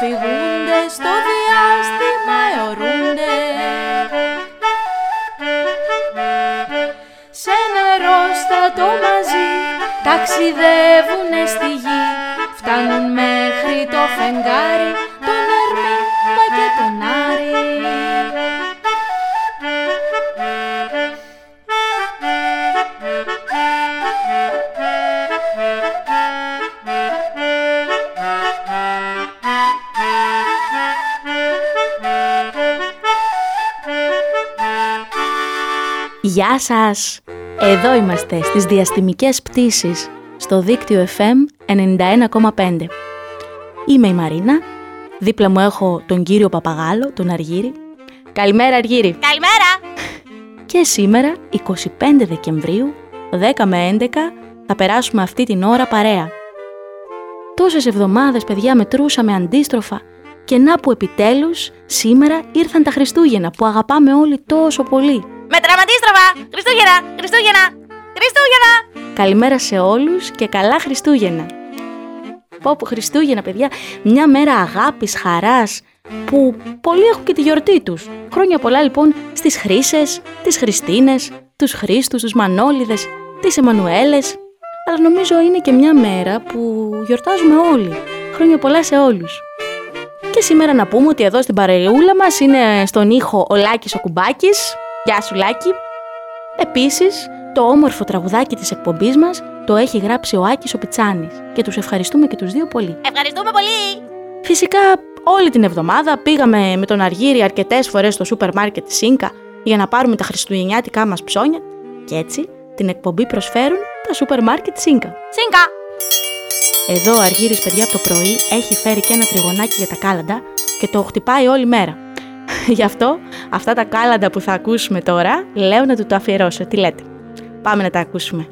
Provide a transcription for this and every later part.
Ιστορίες Γεια σας! Εδώ είμαστε στις διαστημικές πτήσεις στο δίκτυο FM 91,5. Είμαι η Μαρίνα, δίπλα μου έχω τον κύριο Παπαγάλο, τον Αργύρη. Καλημέρα Αργύρη! Καλημέρα! Και σήμερα, 25 Δεκεμβρίου, 10 με 11, θα περάσουμε αυτή την ώρα παρέα. Τόσες εβδομάδες, παιδιά, μετρούσαμε αντίστροφα και να που επιτέλους, σήμερα ήρθαν τα Χριστούγεννα που αγαπάμε όλοι τόσο πολύ. Μέτραμε αντίστροφα! Χριστούγεννα! Χριστούγεννα! Χριστούγεννα! Καλημέρα σε όλους και καλά Χριστούγεννα. Πω πω Χριστούγεννα παιδιά, μια μέρα αγάπης, χαράς, που πολλοί έχουν και τη γιορτή τους. Χρόνια πολλά λοιπόν στις Χρύσες, τις Χριστίνες, τους Χρήστους, τους Μανόλιδες, τις Εμμανουέλες. Αλλά νομίζω είναι και μια μέρα που γιορτάζουμε όλοι. Χρόνια πολλά σε όλους. Και σήμερα να πούμε ότι εδώ στην παρεούλα μας είναι στον ήχο ο Λάκης ο Κουμπάκης. Γεια σου Λάκη. Επίσης, το όμορφο τραγουδάκι της εκπομπής μας το έχει γράψει ο Άκης ο Πιτσάνης και τους ευχαριστούμε και τους δύο πολύ. Ευχαριστούμε πολύ! Φυσικά, όλη την εβδομάδα πήγαμε με τον Αργύρι αρκετές φορές στο σούπερ μάρκετ της Σίνκα για να πάρουμε τα χριστουγεννιάτικά μας ψώνια και έτσι την εκπομπή προσφέρουν τα σούπερ μάρκετ Σίνκα. Σίνκα! Εδώ ο Αργύρης παιδιά από το πρωί έχει φέρει και ένα τριγωνάκι για τα κάλαντα και το χτυπάει όλη μέρα. Γι' αυτό αυτά τα κάλαντα που θα ακούσουμε τώρα λέω να του το αφιερώσω. Τι λέτε; Πάμε να τα ακούσουμε.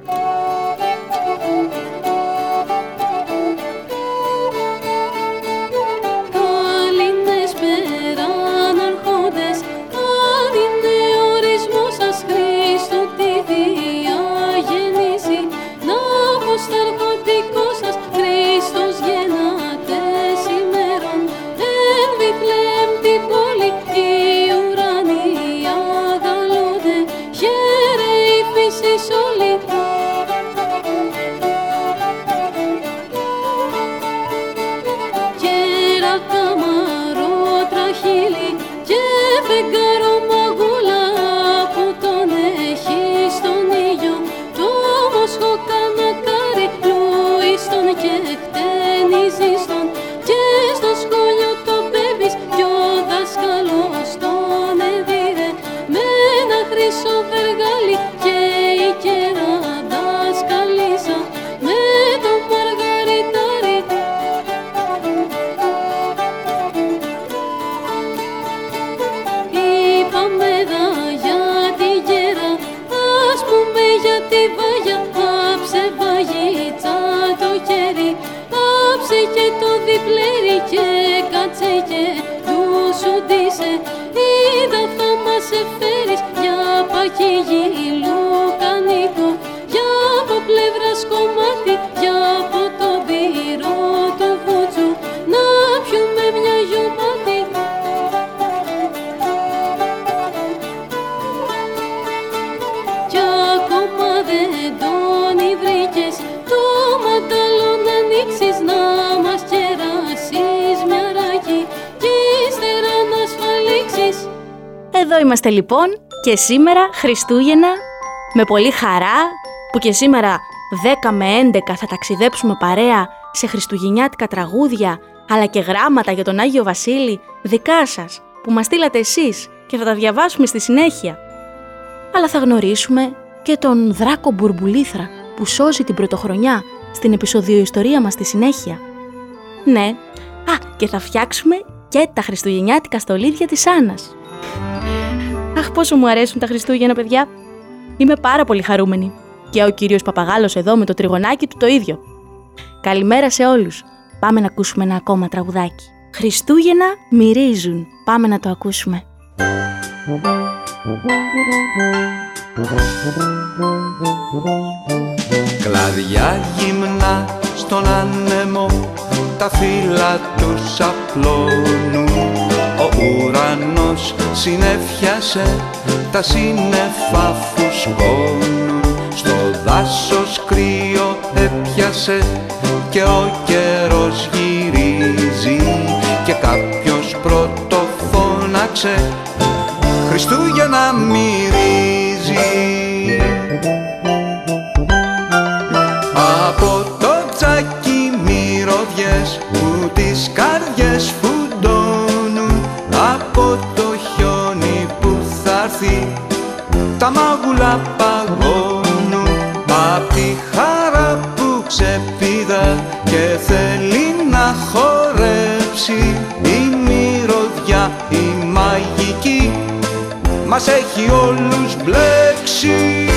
Άψε και το διπλέρι Και κάτσε και του σου ντύσε, είδα θα μας εφέρεις Για παχυγί λουκανικό, Εδώ είμαστε λοιπόν και σήμερα Χριστούγεννα με πολύ χαρά που και σήμερα 10 με 11 θα ταξιδέψουμε παρέα σε χριστουγεννιάτικα τραγούδια αλλά και γράμματα για τον Άγιο Βασίλη δικά σας που μας στείλατε εσείς και θα τα διαβάσουμε στη συνέχεια. Αλλά θα γνωρίσουμε και τον Δράκο Μπουρμπουλήθρα που σώζει την πρωτοχρονιά στην επεισοδιο ιστορία μας στη συνέχεια. Ναι, α, και θα φτιάξουμε και τα χριστουγεννιάτικα στολίδια της Άννας. Αχ, πόσο μου αρέσουν τα Χριστούγεννα, παιδιά. Είμαι πάρα πολύ χαρούμενη. Και ο κύριος Παπαγάλος εδώ με το τριγωνάκι του το ίδιο. Καλημέρα σε όλους. Πάμε να ακούσουμε ένα ακόμα τραγουδάκι. Χριστούγεννα μυρίζουν. Πάμε να το ακούσουμε. Κλαδιά γυμνά στον άνεμο τα φύλλα τους απλώνουν Ο ουρανός συνέφιασε τα σύννεφα φουσκώνουν. Στο δάσος κρύο έπιασε και ο καιρός γυρίζει και κάποιος πρώτο φώναξε Χριστούγεννα μυρίζει χορέψει η μυρωδιά η μαγική μας έχει όλους μπλέξει.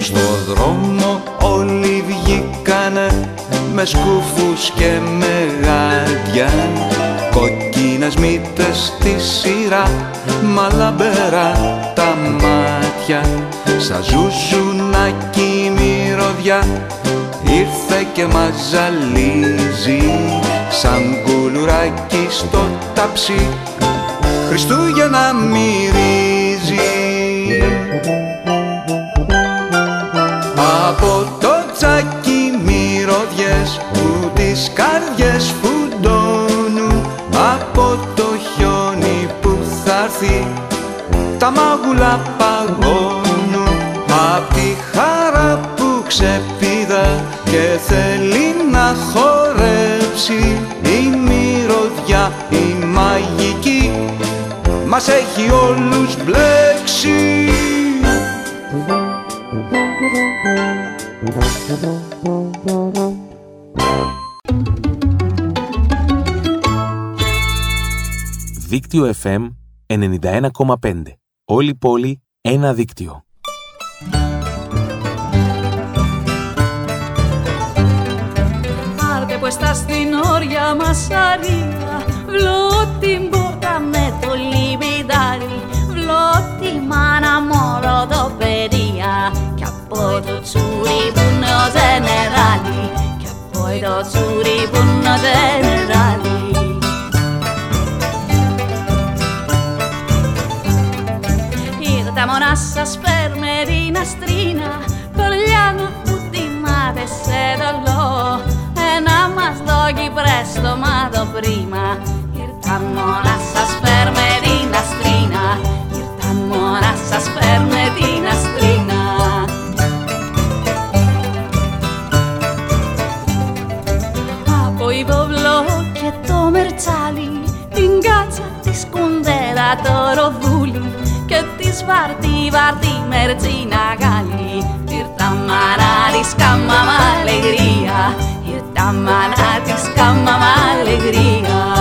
Στο δρόμο όλοι βγήκανε με σκούφους και με γάντια. Κόκκινες μύτες στη σειρά, μαλαμπερά τα μάτια. Σαν ζουζουνάκι μυρωδιά ήρθε και μας ζαλίζει Σαν κουλουράκι στο ταψί Χριστούγεννα μυρίζει. Από το τσάκι μυρωδιές που τις καρδιές φουντώνουν Από το χιόνι που θα έρθει τα μάγουλα ξεπίδα και θέλει να χορέψει η μυρωδιά η μαγική μας έχει όλους μπλέξει Δίκτυο FM 91,5. Όλη πόλη, ένα δίκτυο. Στην όρια Μασαρία Βλώ την πόρτα με το λιμπιδάρι Βλώ τη μάνα μωρό το παιδεία. Κι από το τσούρι που είναι ο ζενεράλι Κι από το τσούρι που είναι ο ζενεράλι Είδα τα μωρά σας περμερίνα στρίνα Ένα μας δόγι presto μάδο πρίμα. Ήρθαν μωρά σας περμερίνα στρίνα Ήρθαν μωρά σας περμερίνα στρίνα Από υπόβλο και το μερτσάλι Την κάτσα της σκουντέλα το ροδούλι Και της βαρτί βαρτί μερτσίνα γάλι Ήρθα μάνα της κάμα μ' αλεγρία Ήρθα μάνα της κάμα μ'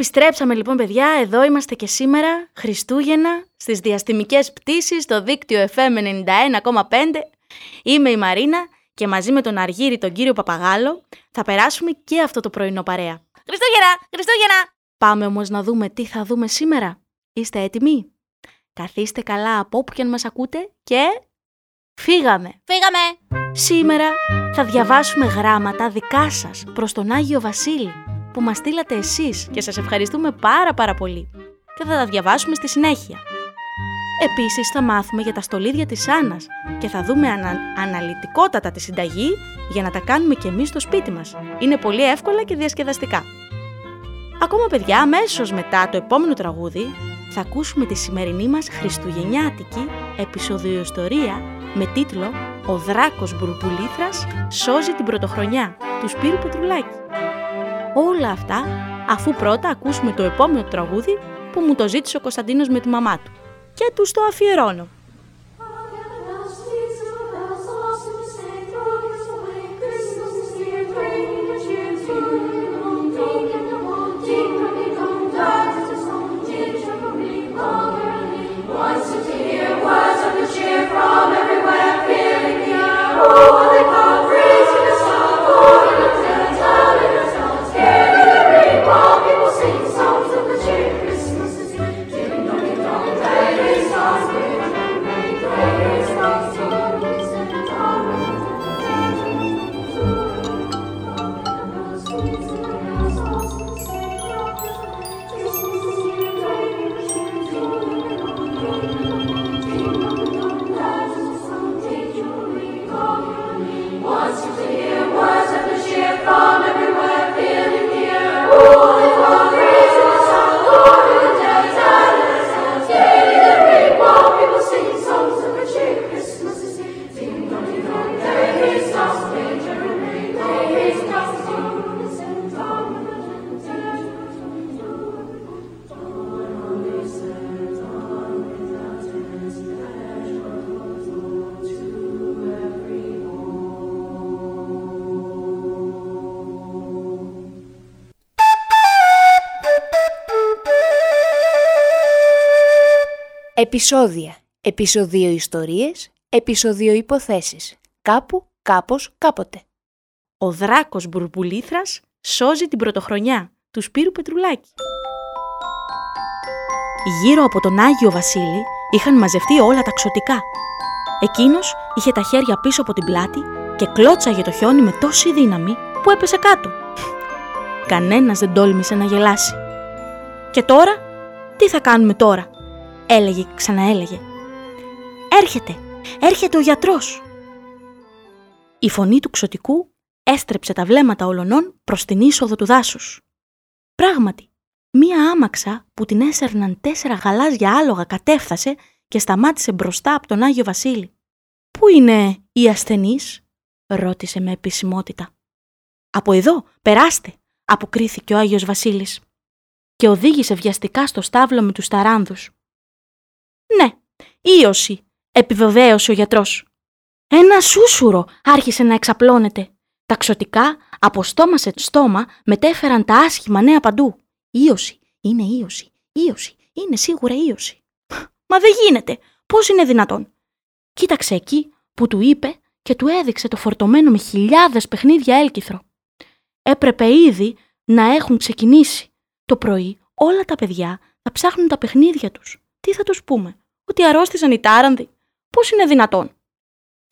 Επιστρέψαμε λοιπόν παιδιά, εδώ είμαστε και σήμερα, Χριστούγεννα, στις διαστημικές πτήσεις, στο δίκτυο FM 91,5. Είμαι η Μαρίνα και μαζί με τον Αργύρι τον κύριο Παπαγάλο θα περάσουμε και αυτό το πρωινό παρέα. Χριστούγεννα! Χριστούγεννα! Πάμε όμως να δούμε τι θα δούμε σήμερα. Είστε έτοιμοι; Καθίστε καλά από όπου και αν μας ακούτε και... Φύγαμε! Φύγαμε! Σήμερα θα διαβάσουμε γράμματα δικά σας προς τον Άγιο Βασίλη που μας στείλατε εσείς και σας ευχαριστούμε πάρα πάρα πολύ και θα τα διαβάσουμε στη συνέχεια. Επίσης θα μάθουμε για τα στολίδια της Άννας και θα δούμε ανα... αναλυτικότατα τη συνταγή για να τα κάνουμε και εμείς στο σπίτι μας. Είναι πολύ εύκολα και διασκεδαστικά. Ακόμα παιδιά, αμέσως μετά το επόμενο τραγούδι θα ακούσουμε τη σημερινή μας χριστουγεννιάτικη επεισοδιοστορία με τίτλο «Ο δράκος Μπουρμπουλήθρας σώζει την πρωτοχρονιά» του Σπύρου Πετρουλάκη. Όλα αυτά αφού πρώτα ακούσουμε το επόμενο τραγούδι που μου το ζήτησε ο Κωνσταντίνος με τη μαμά του. Και τους το αφιερώνω. Επισόδια. Επισοδίο ιστορίες. Επισοδίο υποθέσεις. Κάπου, κάπως, κάποτε. Ο δράκος Μπουρμπουλήθρας σώζει την πρωτοχρονιά του Σπύρου Πετρουλάκη. Γύρω από τον Άγιο Βασίλη είχαν μαζευτεί όλα τα ξωτικά. Εκείνος είχε τα χέρια πίσω από την πλάτη και κλώτσαγε το χιόνι με τόση δύναμη που έπεσε κάτω. Κανένας δεν τόλμησε να γελάσει. Και τώρα, τι θα κάνουμε τώρα, έλεγε και ξαναέλεγε. «Έρχεται! Έρχεται ο γιατρός!» Η φωνή του ξωτικού έστρεψε τα βλέμματα ολονών προς την είσοδο του δάσους. Πράγματι, μία άμαξα που την έσερναν τέσσερα γαλάζια άλογα κατέφθασε και σταμάτησε μπροστά από τον Άγιο Βασίλη. «Πού είναι οι ασθενείς» ρώτησε με επισημότητα. «Από εδώ, περάστε», αποκρίθηκε ο Άγιος Βασίλης και οδήγησε βιαστικά στο στάβλο με τους ταράνδους. Ναι, ίωση, επιβεβαίωσε ο γιατρός. Ένα σούσουρο άρχισε να εξαπλώνεται. Τα ξωτικά από στόμα σε στόμα μετέφεραν τα άσχημα νέα παντού. Ήωση, είναι ίωση, ίωση, είναι σίγουρα ίωση. Μα δεν γίνεται, πώς είναι δυνατόν; Κοίταξε εκεί που του είπε και του έδειξε το φορτωμένο με χιλιάδες παιχνίδια έλκυθρο. Έπρεπε ήδη να έχουν ξεκινήσει. Το πρωί όλα τα παιδιά θα ψάχνουν τα παιχνίδια τους. Τι θα τους πούμε ότι αρρώστησαν οι τάρανδοι. Πώς είναι δυνατόν.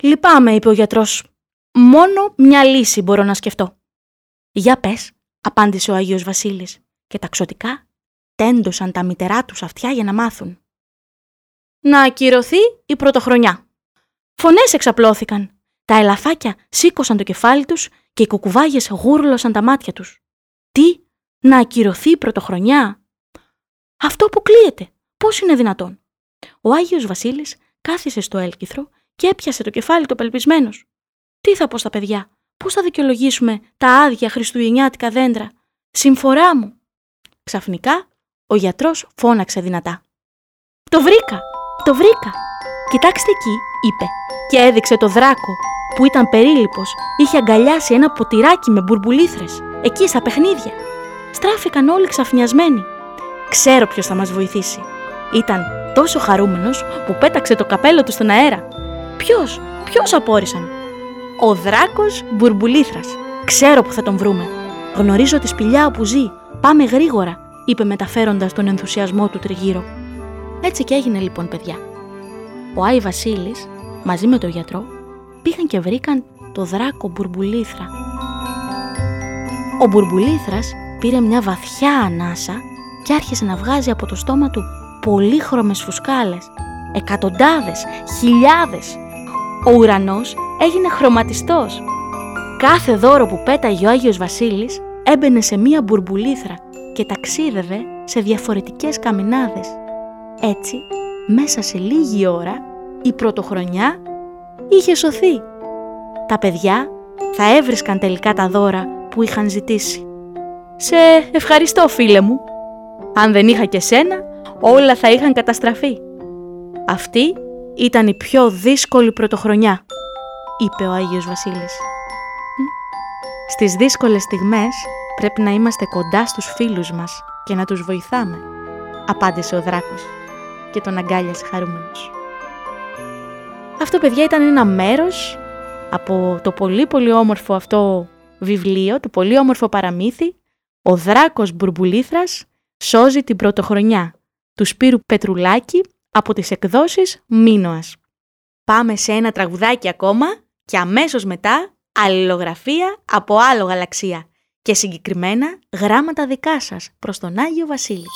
Λυπάμαι, είπε ο γιατρός. Μόνο μια λύση μπορώ να σκεφτώ. Για πες, απάντησε ο Άγιος Βασίλης και τα ξωτικά τέντωσαν τα μητερά τους αυτιά για να μάθουν. Να ακυρωθεί η πρωτοχρονιά. Φωνές εξαπλώθηκαν. Τα ελαφάκια σήκωσαν το κεφάλι τους και οι κουκουβάγες γούρλωσαν τα μάτια τους. Τι, να ακυρωθεί η πρωτοχρονιά; Αυτό αποκλείεται. Πώς είναι δυνατόν. Ο Άγιος Βασίλης κάθισε στο έλκυθρο και έπιασε το κεφάλι του απελπισμένος. Τι θα πω στα παιδιά, πώς θα δικαιολογήσουμε τα άδεια χριστουγεννιάτικα δέντρα, συμφορά μου. Ξαφνικά ο γιατρός φώναξε δυνατά. Το βρήκα, το βρήκα. Κοιτάξτε εκεί, είπε, και έδειξε το δράκο που ήταν περίληπος, είχε αγκαλιάσει ένα ποτηράκι με μπουρμπουλήθρες, εκεί στα παιχνίδια. στράφηκαν όλοι ξαφνιασμένοι. Ξέρω ποιος θα μας βοηθήσει. Ήταν τόσο χαρούμενος που πέταξε το καπέλο του στον αέρα. Ποιος, ποιος απόρρισαν; Ο δράκος Μπουρμπουλήθρας. Ξέρω που θα τον βρούμε. Γνωρίζω τη σπηλιά όπου ζει. Πάμε γρήγορα, είπε μεταφέροντας τον ενθουσιασμό του τριγύρω. Έτσι και έγινε λοιπόν παιδιά. Ο Άι Βασίλης, μαζί με τον γιατρό, πήγαν και βρήκαν το δράκο Μπουρμπουλήθρα. Ο Μπουρμπουλήθρας πήρε μια βαθιά ανάσα και άρχισε να βγάζει από το στόμα του πολύχρωμες φουσκάλες. Εκατοντάδες, χιλιάδες. Ο ουρανός έγινε χρωματιστός. Κάθε δώρο που πέταγε ο Άγιος Βασίλης έμπαινε σε μία μπουρμπουλήθρα και ταξίδευε σε διαφορετικές καμινάδες. Έτσι, μέσα σε λίγη ώρα, η πρωτοχρονιά είχε σωθεί. Τα παιδιά θα έβρισκαν τελικά τα δώρα που είχαν ζητήσει. «Σε ευχαριστώ φίλε μου. Αν δεν είχα και σένα, όλα θα είχαν καταστραφεί». Αυτή ήταν η πιο δύσκολη πρωτοχρονιά, είπε ο Άγιος Βασίλης. Στις δύσκολες στιγμές πρέπει να είμαστε κοντά στους φίλους μας και να τους βοηθάμε, απάντησε ο δράκος και τον αγκάλιασε χαρούμενος. Αυτό παιδιά ήταν ένα μέρος από το πολύ πολύ όμορφο αυτό βιβλίο, το πολύ όμορφο παραμύθι «Ο δράκος Μπουρμπουλήθρας σώζει την πρωτοχρονιά» του Σπύρου Πετρουλάκη από τις εκδόσεις Μίνωας. Πάμε σε ένα τραγουδάκι ακόμα και αμέσως μετά αλληλογραφία από άλλο γαλαξία και συγκεκριμένα γράμματα δικά σας προς τον Άγιο Βασίλη.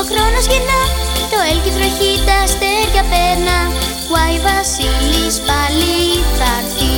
Ο χρόνος γυρνά, το έλκυθρο έχει τα αστέρια περνά. Ο Άι Βασίλης πάλι θα έρθει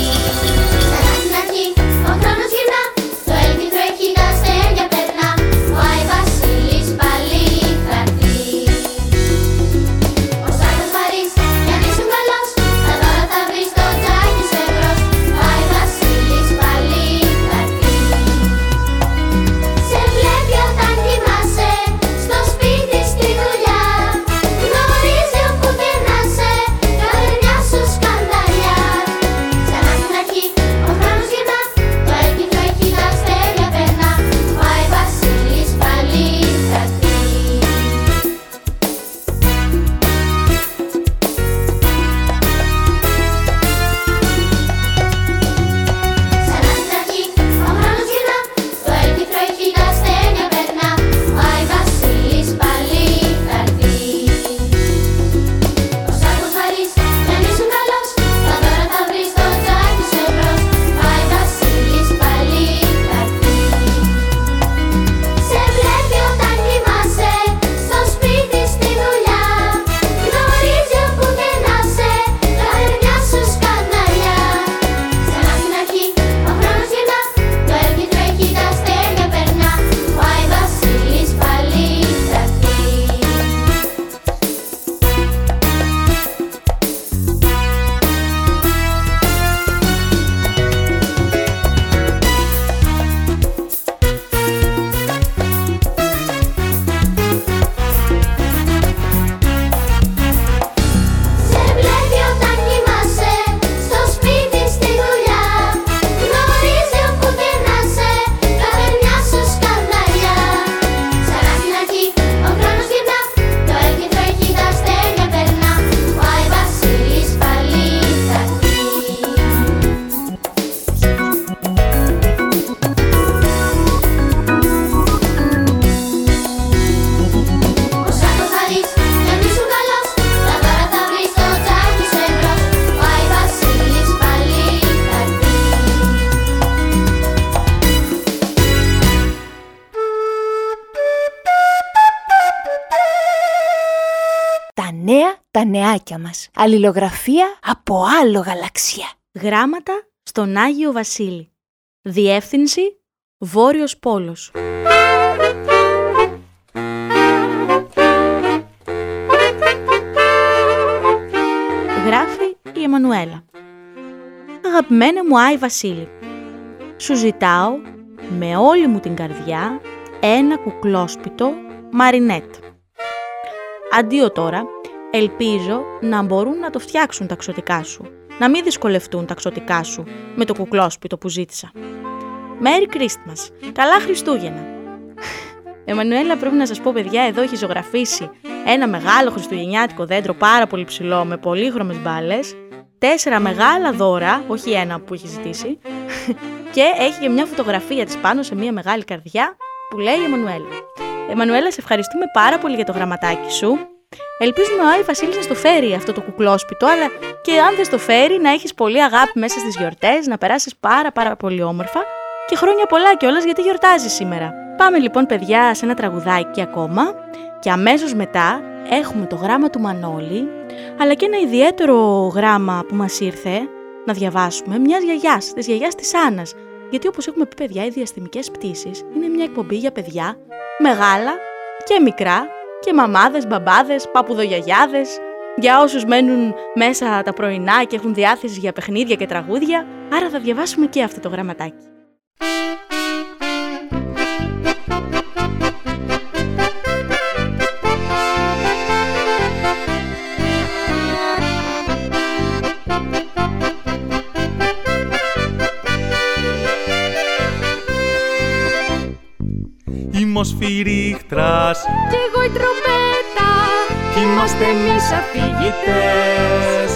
τα νεάκια μας. Αλληλογραφία από άλλο γαλαξία. Γράμματα στον Άγιο Βασίλη. Διεύθυνση Βόρειος Πόλος. Γράφει η Εμμανουέλα. Αγαπημένε μου Άι Βασίλη, σου ζητάω με όλη μου την καρδιά ένα κουκλόσπιτο μαρινέτ. Αντίο τώρα, ελπίζω να μπορούν να το φτιάξουν τα ξωτικά σου, να μην δυσκολευτούν τα ξωτικά σου με το κουκλόσπιτο που ζήτησα. Merry Christmas! Καλά Χριστούγεννα! Εμμανουέλα, πρέπει να σας πω παιδιά, εδώ έχει ζωγραφίσει ένα μεγάλο χριστουγεννιάτικο δέντρο πάρα πολύ ψηλό με πολύχρωμες μπάλες, τέσσερα μεγάλα δώρα, όχι ένα που έχει ζητήσει, και έχει και μια φωτογραφία της πάνω σε μια μεγάλη καρδιά που λέει Εμμανουέλα. Εμμανουέλα, σε ευχαριστούμε πάρα πολύ για το γραμματάκι σου. Ελπίζουμε ο Άι Βασίλης να στο φέρει αυτό το κουκλόσπιτο, αλλά και αν δεν στο φέρει, να έχεις πολύ αγάπη μέσα στις γιορτές, να περάσεις πάρα πάρα πολύ όμορφα και χρόνια πολλά κιόλας γιατί γιορτάζεις σήμερα. Πάμε λοιπόν παιδιά σε ένα τραγουδάκι ακόμα και αμέσως μετά έχουμε το γράμμα του Μανώλη, αλλά και ένα ιδιαίτερο γράμμα που μας ήρθε να διαβάσουμε μιας γιαγιάς, της γιαγιάς της Άννας. Γιατί όπως έχουμε πει, παιδιά, οι διαστημικές πτήσεις είναι μια εκπομπή για παιδιά μεγάλα και μικρά και μαμάδες, μπαμπάδες, παπουδογιαγιάδες, για όσους μένουν μέσα τα πρωινά και έχουν διάθεση για παιχνίδια και τραγούδια. Άρα θα διαβάσουμε και αυτό το γραμματάκι. Σφυρίχτρας Κι εγώ η τρομπέτα Κι είμαστε εμείς αφηγητές.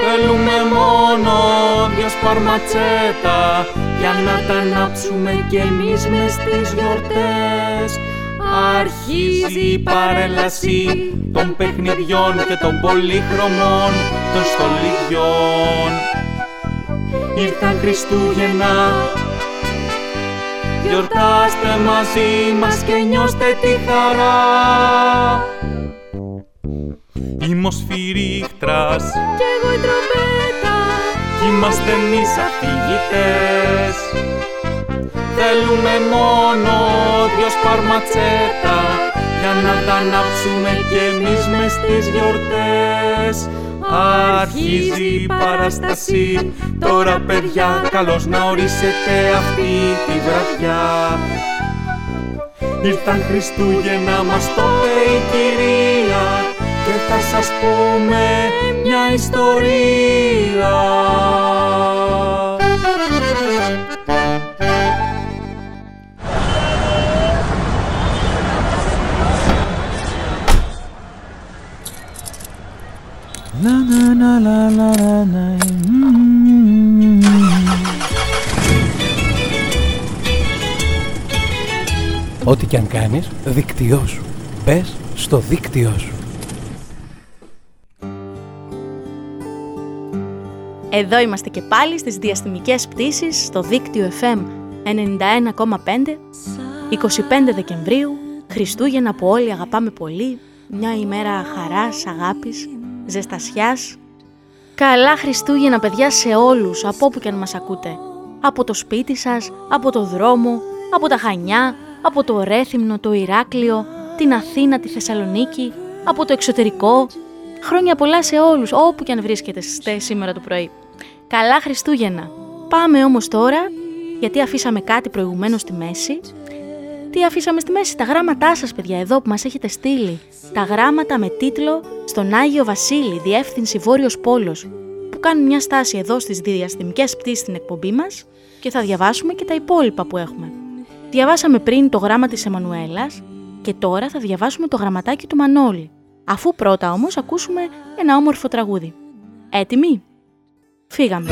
Θέλουμε μόνο δυο σπαρματσέτα Για να τα ανάψουμε κι εμείς μες στις γιορτές. Αρχίζει η παρέλαση των παιχνιδιών και των πολύχρωμων των στολιδιών. Ήρθαν Χριστούγεννα Γιορτάστε μαζί μας και νιώστε τη χαρά. Είμαι ο σφυρίχτρας Κι εγώ η τρομπέτα. Κι είμαστε εμείς αφηγητές. Θέλουμε μόνο δυο σπαρματσέτα Για να τα ανάψουμε κι εμείς μες στις γιορτές. Αρχίζει η παράσταση. Τώρα παιδιά καλώς να ορίσετε αυτή τη βραδιά. Ήρθαν Χριστούγεννα μας το λέει η κυρία Και θα σας πούμε μια ιστορία Ό,τι και αν κάνεις, δίκτυό σου. Μπες στο δίκτυό σου. Εδώ είμαστε και πάλι στις διαστημικές πτήσεις στο δίκτυο FM 91,5 25 Δεκεμβρίου, Χριστούγεννα που όλοι αγαπάμε πολύ, μια ημέρα χαράς, αγάπης, ζεστασιάς. Καλά Χριστούγεννα παιδιά σε όλους, από όπου και αν μας ακούτε. Από το σπίτι σας, από το δρόμο, από τα Χανιά, από το Ρέθυμνο, το Ηράκλειο, την Αθήνα, τη Θεσσαλονίκη, από το εξωτερικό. Χρόνια πολλά σε όλους, όπου και αν βρίσκετε σήμερα το πρωί. Καλά Χριστούγεννα! Πάμε όμως τώρα, γιατί αφήσαμε κάτι προηγουμένως στη μέση. Τι αφήσαμε στη μέση, τα γράμματά σας παιδιά, εδώ που μας έχετε στείλει. Τα γράμματα με τίτλο «Στον Άγιο Βασίλη, Διεύθυνση Βόρειος Πόλος», που κάνουν μια στάση εδώ στις διαστημικές πτήσεις στην εκπομπή μας και θα διαβάσουμε και τα υπόλοιπα που έχουμε. Διαβάσαμε πριν το γράμμα της Εμμανουέλας και τώρα θα διαβάσουμε το γραμματάκι του Μανώλη, αφού πρώτα όμως ακούσουμε ένα όμορφο τραγούδι. Έτοιμοι; Φύγαμε.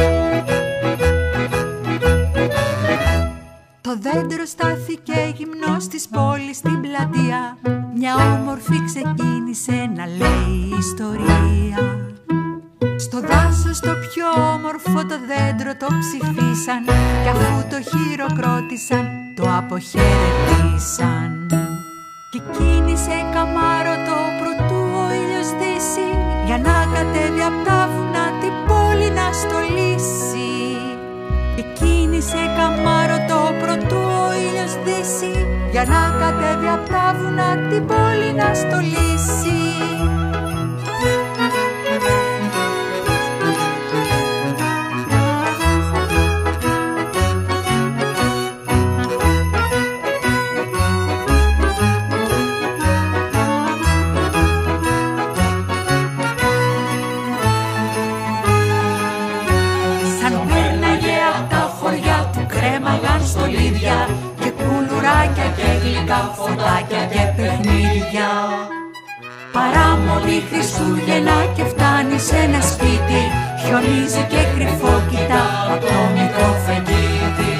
Το δέντρο στάθηκε γυμνός της πόλης στην πλατεία. Μια όμορφη ξεκίνησε να λέει ιστορία. Στο δάσος το πιο όμορφο το δέντρο το ψηφίσαν Κι αφού το χειροκρότησαν το αποχαιρετήσαν. Και κίνησε καμάρωτο πρωτού ο ήλιος δύση. Για να κατέβει απ' τα την πόλη να στολίσει. Κίνησε καμάρο το πρωτού ο ήλιος δύσει Για να κατέβει απ' τα βουνά την πόλη να στολίσει. Παράμονη Χριστούγεννα και φτάνεις σε ένα σπίτι. Χιονίζει και κρυφό κοιτά από το μικρό φεγγίτι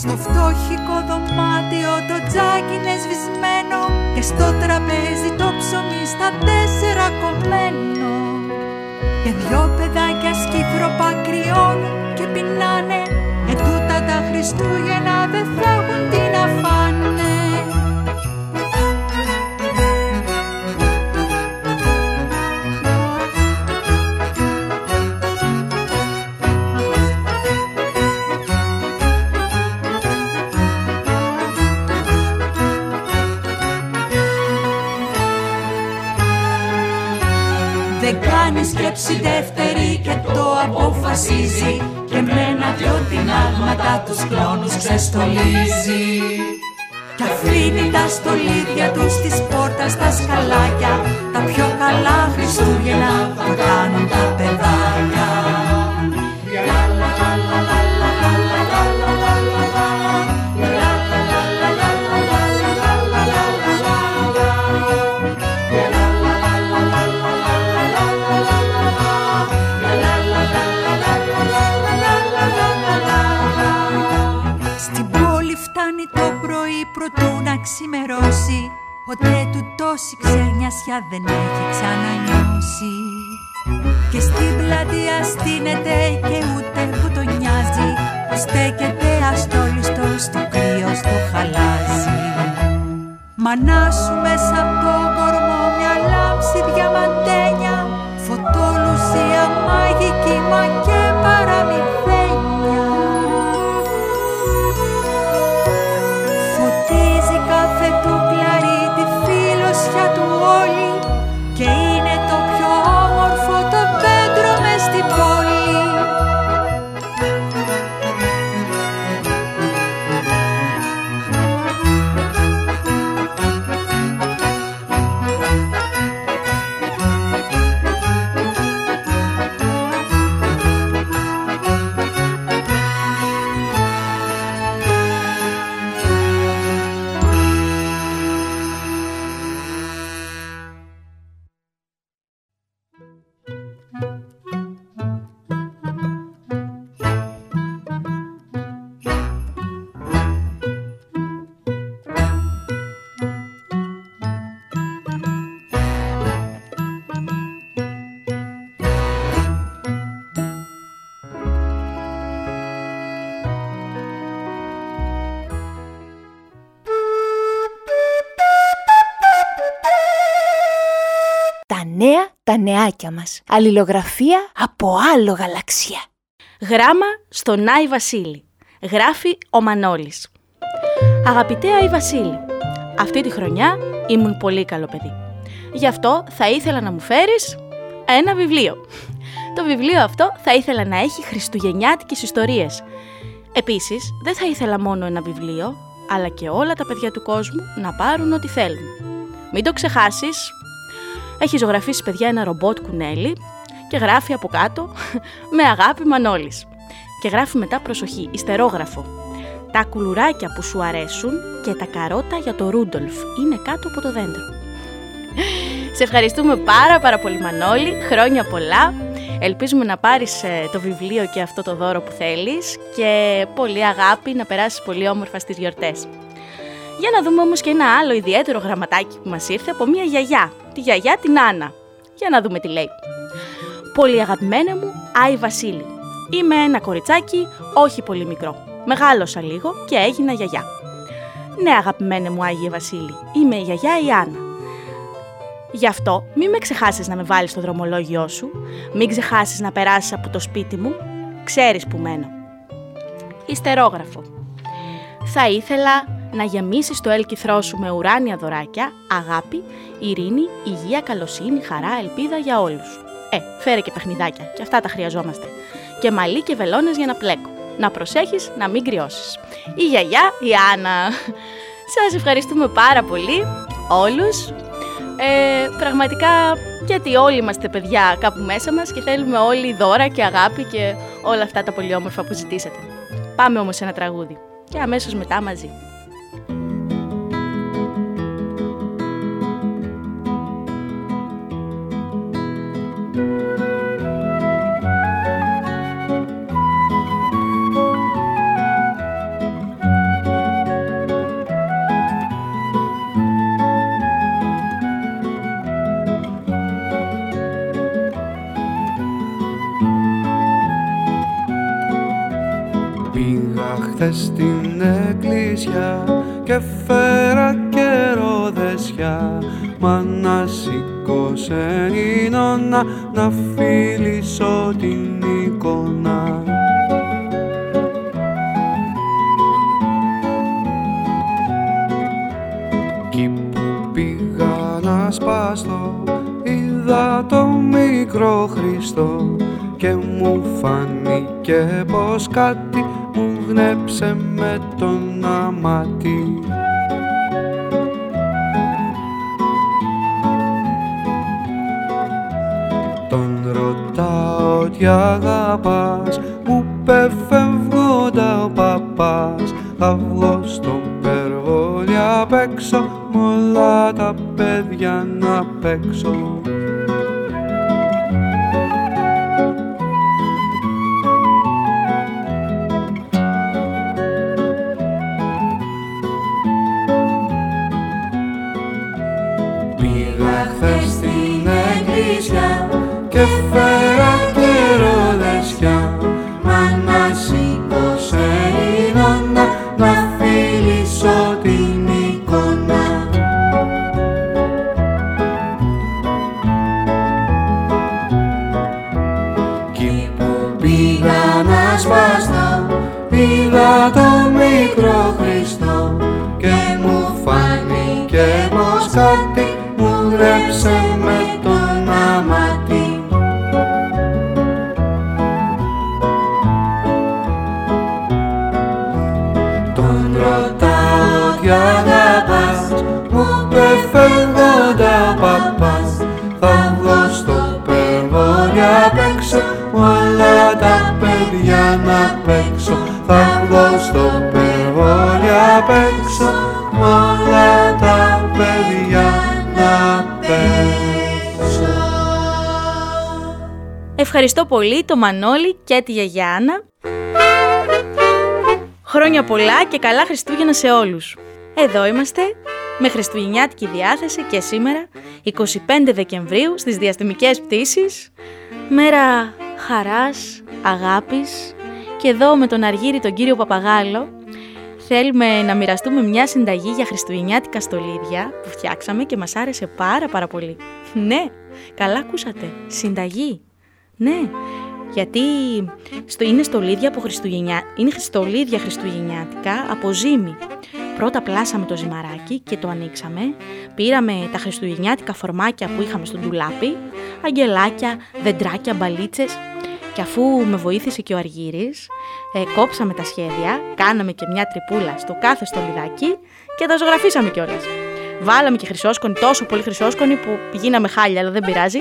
Στο φτώχικο δωμάτιο το τζάκι είναι σβησμένο Και στο τραπέζι το ψωμί στα τέσσερα κομμένο. Και δυο παιδάκια σκύθροπα κρυώνουν και πεινάνε. Ετούτα τα Χριστούγεννα δεν θα έχουν τι αποφασίζει και με ένα δυο τεινάγματα τους κλόνους ξεστολίζει. Κι αφήνει τα στολίδια τους στις πόρτα στα σκαλάκια τα πιο καλά Χριστούγεννα που κάνουν τα παιδάκια ξενιασιά δεν έχει ξανανιώσει. Και στην πλατεία στείνεται και ούτε που το νοιάζει. Που στέκεται αστόλιστος στο κρύος στο χαλάζι Μανά σου μέσα από το κορμό μια λάμψη διαμαντένια νεάκια μας. Αλληλογραφία από άλλο γαλαξία. Γράμμα στον Άι Βασίλη. Γράφει ο Μανώλης. Αγαπητέ Άι Βασίλη, αυτή τη χρονιά ήμουν πολύ καλό παιδί. Γι' αυτό θα ήθελα να μου φέρεις ένα βιβλίο. Το βιβλίο αυτό θα ήθελα να έχει χριστουγεννιάτικες ιστορίες. Επίσης, δεν θα ήθελα μόνο ένα βιβλίο, αλλά και όλα τα παιδιά του κόσμου να πάρουν ό,τι θέλουν. Μην το ξεχάσεις, έχει ζωγραφίσει παιδιά ένα ρομπότ κουνέλι και γράφει από κάτω με αγάπη Μανώλης. Και γράφει μετά προσοχή, ιστερόγραφο. Τα κουλουράκια που σου αρέσουν και τα καρότα για το Ρούντολφ είναι κάτω από το δέντρο. Σε ευχαριστούμε πάρα πάρα πολύ Μανώλη, χρόνια πολλά. Ελπίζουμε να πάρεις ε, το βιβλίο και αυτό το δώρο που θέλεις και πολύ αγάπη να περάσεις πολύ όμορφα στις γιορτές. Για να δούμε όμως και ένα άλλο ιδιαίτερο γραμματάκι που μας ήρθε από μια γιαγιά, τη γιαγιά την Άννα. Για να δούμε τι λέει. Πολύ αγαπημένα μου, Άι Βασίλη. Είμαι ένα κοριτσάκι όχι πολύ μικρό. Μεγάλωσα λίγο και έγινα γιαγιά. Ναι αγαπημένα μου Άγιε Βασίλη, είμαι η γιαγιά η Άννα. Γι' αυτό μην με ξεχάσεις να με βάλεις στο δρομολόγιό σου, μην ξεχάσεις να περάσεις από το σπίτι μου, ξέρεις που μένω. Ιστερόγραφο. Θα ήθελα να γεμίσεις το έλκυθρό σου με ουράνια δωράκια, αγάπη, ειρήνη, υγεία, καλοσύνη, χαρά, ελπίδα για όλους. Ε, φέρε και παιχνιδάκια, και αυτά τα χρειαζόμαστε. Και μαλλί και βελόνες για να πλέκω. Να προσέχεις να μην κρυώσεις. Η γιαγιά, η Άννα. Σας ευχαριστούμε πάρα πολύ όλους. Ε, πραγματικά γιατί όλοι είμαστε παιδιά κάπου μέσα μας και θέλουμε όλοι δώρα και αγάπη και όλα αυτά τα πολύ όμορφα που ζητήσατε. Πάμε όμως σε ένα τραγούδι και αμέσως μετά μαζί. Στην εκκλησιά και φέρα και ροδεσιά μα να σηκώσε η νόνα να φιλήσω την εικόνα. Κι που πήγα να σπάσω είδα το μικρό Χριστό και μου φάνηκε πως κάτι γνέψε με τον αμάτι ρωτάω τι αγαπάς μου πεφεύγοντα ο παπάς. Θα βγω στο περβόλι απ' έξω μ' όλα τα παιδιά να παίξω. Και φέρα και το μικρό Χριστό και μου φάνηκε πως κάτι μου γρέψε πολύ το Μανώλη και τη Γιαγιάνα. Χρόνια πολλά και καλά Χριστούγεννα σε όλους. Εδώ είμαστε με χριστουγεννιάτικη διάθεση και σήμερα, 25 Δεκεμβρίου, στις διαστημικές πτήσεις, μέρα χαράς, αγάπης και εδώ με τον Αργύρι τον κύριο Παπαγάλο θέλουμε να μοιραστούμε μια συνταγή για χριστουγεννιάτικα στολίδια που φτιάξαμε και μας άρεσε πάρα πάρα πολύ. Ναι, καλά ακούσατε, συνταγή. Ναι, γιατί στο, είναι στολίδια από Χριστουγεννιά, είναι στολίδια χριστουγεννιάτικα από ζύμη. Πρώτα πλάσαμε το ζυμαράκι και το ανοίξαμε, πήραμε τα χριστουγεννιάτικα φορμάκια που είχαμε στο ντουλάπι, αγγελάκια, δεντράκια, μπαλίτσες και αφού με βοήθησε και ο Αργύρης, ε, κόψαμε τα σχέδια, κάναμε και μια τρυπούλα στο κάθε στολιδάκι και τα ζωγραφίσαμε κιόλας. Βάλαμε και χρυσόσκονη, τόσο πολύ χρυσόσκονη που γίναμε χάλια, αλλά δεν πειράζει.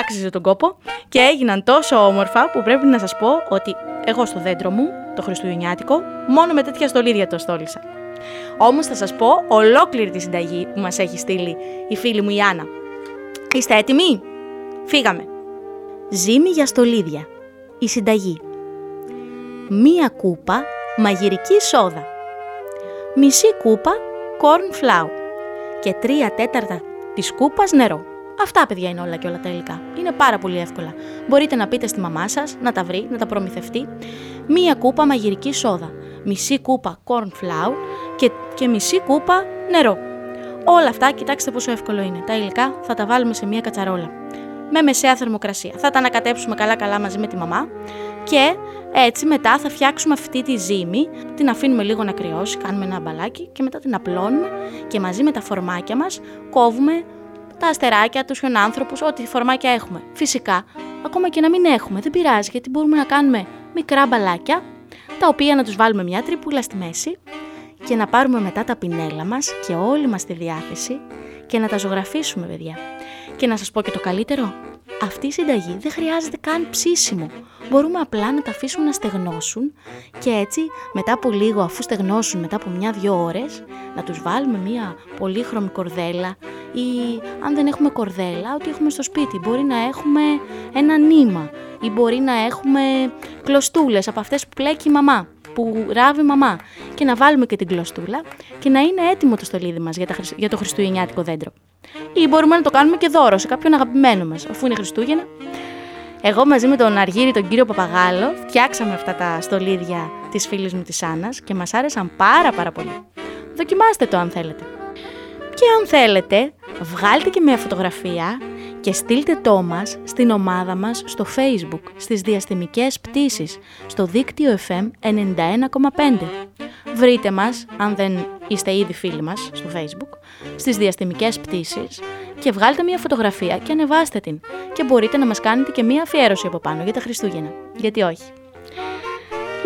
Άξιζε τον κόπο και έγιναν τόσο όμορφα που πρέπει να σας πω ότι εγώ στο δέντρο μου, το χριστουγεννιάτικο, μόνο με τέτοια στολίδια το στόλισα. Όμως θα σας πω ολόκληρη τη συνταγή που μας έχει στείλει η φίλη μου η Άννα. Είστε έτοιμοι; Φύγαμε. Ζύμη για στολίδια. Η συνταγή. Μία κούπα μαγειρική σόδα. Μισή κούπα corn flour και 3 τέταρτα της κούπας νερό. Αυτά, παιδιά, είναι όλα και όλα τα υλικά. Είναι πάρα πολύ εύκολα. Μπορείτε να πείτε στη μαμά σας να τα βρει, να τα προμηθευτεί. Μία κούπα μαγειρική σόδα, μισή κούπα corn flour και, και μισή κούπα νερό. Όλα αυτά, κοιτάξτε πόσο εύκολο είναι. Τα υλικά θα τα βάλουμε σε μία κατσαρόλα. Με μεσαία θερμοκρασία. Θα τα ανακατέψουμε καλά-καλά μαζί με τη μαμά και Έτσι μετά θα φτιάξουμε αυτή τη ζύμη, την αφήνουμε λίγο να κρυώσει, κάνουμε ένα μπαλάκι και μετά την απλώνουμε και μαζί με τα φορμάκια μας κόβουμε τα αστεράκια, τους χιονάνθρωπους, ό,τι φορμάκια έχουμε. Φυσικά, ακόμα και να μην έχουμε, δεν πειράζει γιατί μπορούμε να κάνουμε μικρά μπαλάκια, τα οποία να τους βάλουμε μια τρυπούλα στη μέση και να πάρουμε μετά τα πινέλα μας και όλη μας τη διάθεση και να τα ζωγραφίσουμε παιδιά. Και να σας πω και το καλύτερο, αυτή η συνταγή δεν χρειάζεται καν ψήσιμο. Μπορούμε απλά να τα αφήσουμε να στεγνώσουν και έτσι μετά από λίγο αφού στεγνώσουν μετά από μια-δυο ώρες να τους βάλουμε μια πολύχρωμη κορδέλα ή αν δεν έχουμε κορδέλα ότι έχουμε στο σπίτι. Μπορεί να έχουμε ένα νήμα ή μπορεί να έχουμε κλωστούλες από αυτές που πλέκει η μαμά που ράβει η μαμά και να βάλουμε και την κλωστούλα και να είναι έτοιμο το στολίδι μας για, για το χριστουγεννιάτικο δέντρο. Ή μπορούμε να το κάνουμε και δώρο σε κάποιον αγαπημένο μας, αφού είναι Χριστούγεννα. Εγώ μαζί με τον Αργύρι, τον κύριο Παπαγάλο, φτιάξαμε αυτά τα στολίδια της φίλης μου της Άννας και μας άρεσαν πάρα πάρα πολύ. Δοκιμάστε το αν θέλετε. Και αν θέλετε, βγάλτε και μια φωτογραφία και στείλτε το μας στην ομάδα μας στο Facebook, στις διαστημικές πτήσεις, στο δίκτυο FM 91,5. Βρείτε μας, αν δεν είστε ήδη φίλοι μας στο Facebook, στις διαστημικές πτήσεις και βγάλτε μια φωτογραφία και ανεβάστε την. Και μπορείτε να μας κάνετε και μια αφιέρωση από πάνω για τα Χριστούγεννα. Γιατί όχι.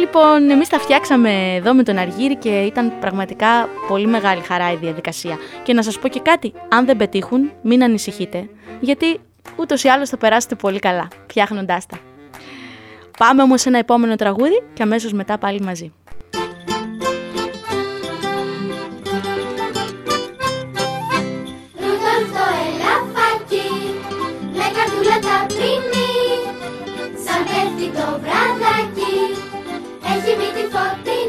Λοιπόν, εμείς τα φτιάξαμε εδώ με τον Αργύρι και ήταν πραγματικά πολύ μεγάλη χαρά η διαδικασία. Και να σας πω και κάτι, αν δεν πετύχουν, μην ανησυχείτε, γιατί ούτως ή άλλως θα περάσετε πολύ καλά, φτιάχνοντάς τα. Πάμε όμως σε ένα επόμενο τραγούδι και αμέσως μετά πάλι μαζί. we thought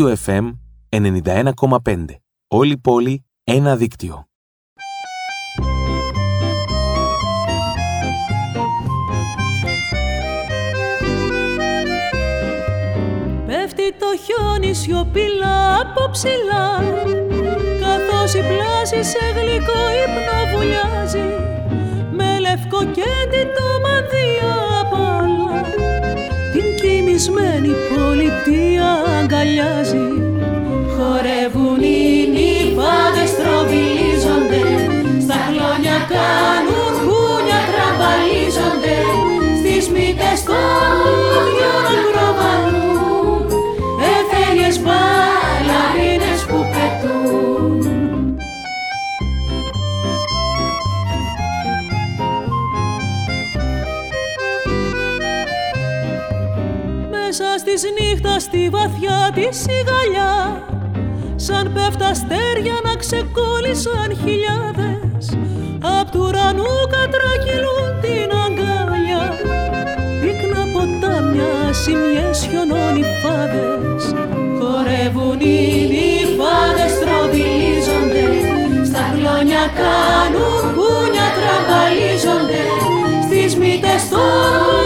Δίκτυο FM 91,5. Όλη πόλη, ένα δίκτυο. Πέφτει το χιόνι σιωπηλά από ψηλά Καθώς η πλάση σε γλυκό ύπνο βουλιάζει Με λευκό κέντι το μανδύα ευτυχισμένη πολιτεία αγκαλιάζει. Χορεύουν οι νύφαδες τροβιλίζονται Στα χλόνια κάνουν χούνια τραμπαλίζονται. Στις μύτες των λουδιών ακροβαλούν της νύχτας στη βαθιά τη σιγαλιά σαν πέφτα αστέρια να ξεκόλλησαν χιλιάδες. Απ' του ουρανού κατρακυλούν την αγκαλιά πίκνα ποτάμια, σημειές χιονών φάδες. Χορεύουν οι νυφάδες τροβιλίζονται στα χλώνια κάνουν κούνια τραμπαλίζονται στις μύτες των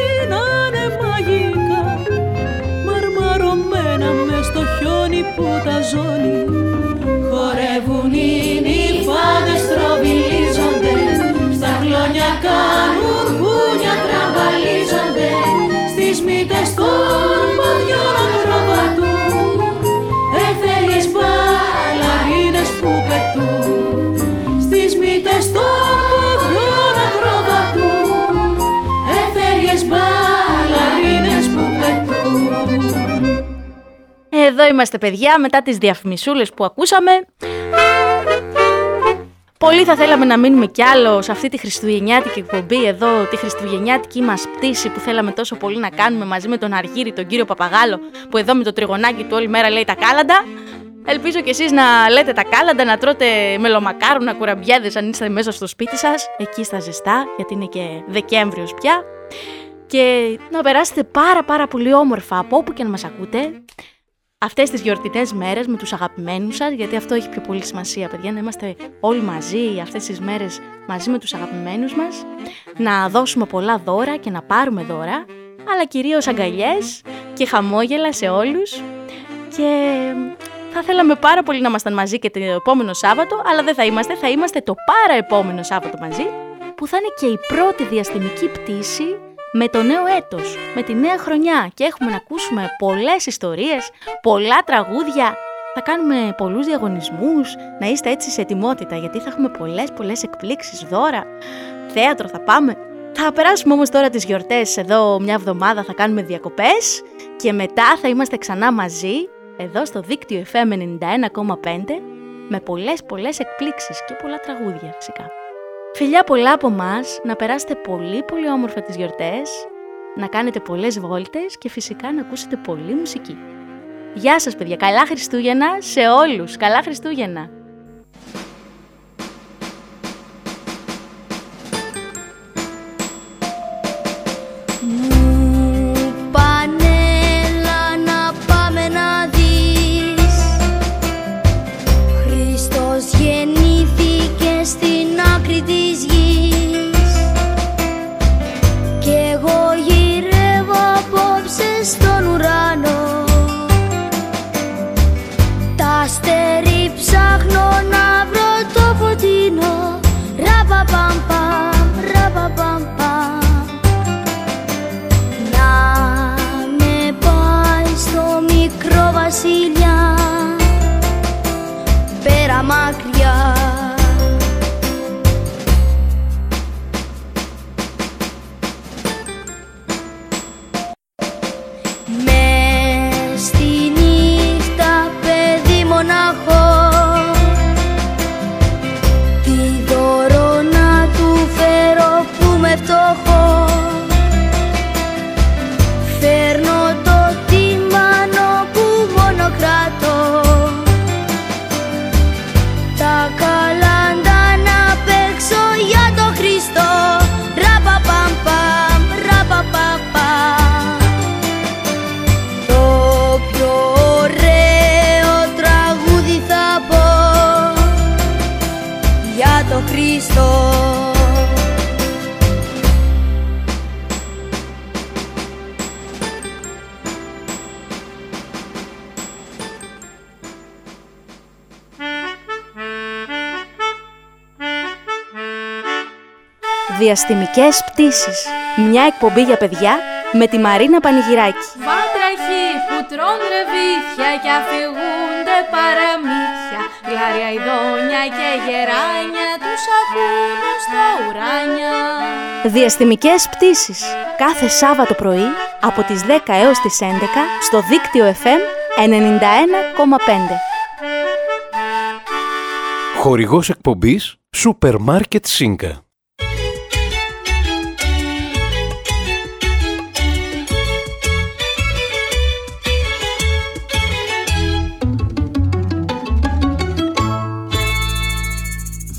είναι μαγικά μαρμαρωμένα μες στο χιόνι που τα ζώνει. Χορεύουν οι νυφάδες τροβιλίζονται στα χλώνια Εδώ είμαστε παιδιά μετά τις διαφημισούλες που ακούσαμε. Πολύ θα θέλαμε να μείνουμε κι άλλο σε αυτή τη χριστουγεννιάτικη εκπομπή εδώ, τη χριστουγεννιάτικη μας πτήση που θέλαμε τόσο πολύ να κάνουμε μαζί με τον Αργύρι, τον κύριο Παπαγάλο, που εδώ με το τριγωνάκι του όλη μέρα λέει τα κάλαντα. Ελπίζω κι εσείς να λέτε τα κάλαντα, να τρώτε μελομακάρονα, κουραμπιέδες αν είστε μέσα στο σπίτι σας, εκεί στα ζεστά, γιατί είναι και Δεκέμβριος πια. Και να περάσετε πάρα πάρα πολύ όμορφα από όπου και να μας ακούτε αυτές τις γιορτινές μέρες με τους αγαπημένους σας, γιατί αυτό έχει πιο πολύ σημασία, παιδιά, να είμαστε όλοι μαζί αυτές τις μέρες μαζί με τους αγαπημένους μας, να δώσουμε πολλά δώρα και να πάρουμε δώρα, αλλά κυρίως αγκαλιές και χαμόγελα σε όλους. Και θα θέλαμε πάρα πολύ να ήμασταν μαζί και το επόμενο Σάββατο, αλλά δεν θα είμαστε, θα είμαστε το πάρα επόμενο Σάββατο μαζί, που θα είναι και η πρώτη διαστημική πτήση με το νέο έτος, με τη νέα χρονιά και έχουμε να ακούσουμε πολλές ιστορίες, πολλά τραγούδια. Θα κάνουμε πολλούς διαγωνισμούς, να είστε έτσι σε ετοιμότητα γιατί θα έχουμε πολλές πολλές εκπλήξεις, δώρα, θέατρο θα πάμε. Θα περάσουμε όμως τώρα τις γιορτές εδώ μια εβδομάδα, θα κάνουμε διακοπές και μετά θα είμαστε ξανά μαζί εδώ στο δίκτυο FM 91,5 με πολλές πολλές εκπλήξεις και πολλά τραγούδια φυσικά. Φιλιά πολλά από μας, να περάσετε πολύ πολύ όμορφα τις γιορτές, να κάνετε πολλές βόλτες και φυσικά να ακούσετε πολύ μουσική. Γεια σας παιδιά, καλά Χριστούγεννα σε όλους, καλά Χριστούγεννα! Διαστημικές πτήσεις. Μια εκπομπή για παιδιά με τη Μαρίνα Πανηγυράκη. Βάτραχοι που τρώνε ρεβίθια και αφηγούνται παραμύθια Ψάρια, ειδόνια και γεράνια τους ακούν στα ουράνια. Διαστημικές πτήσεις κάθε Σάββατο πρωί από τις 10 έως τις 11 στο δίκτυο FM 91,5. Χορηγός εκπομπής Σούπερ Μάρκετ Σίνκα.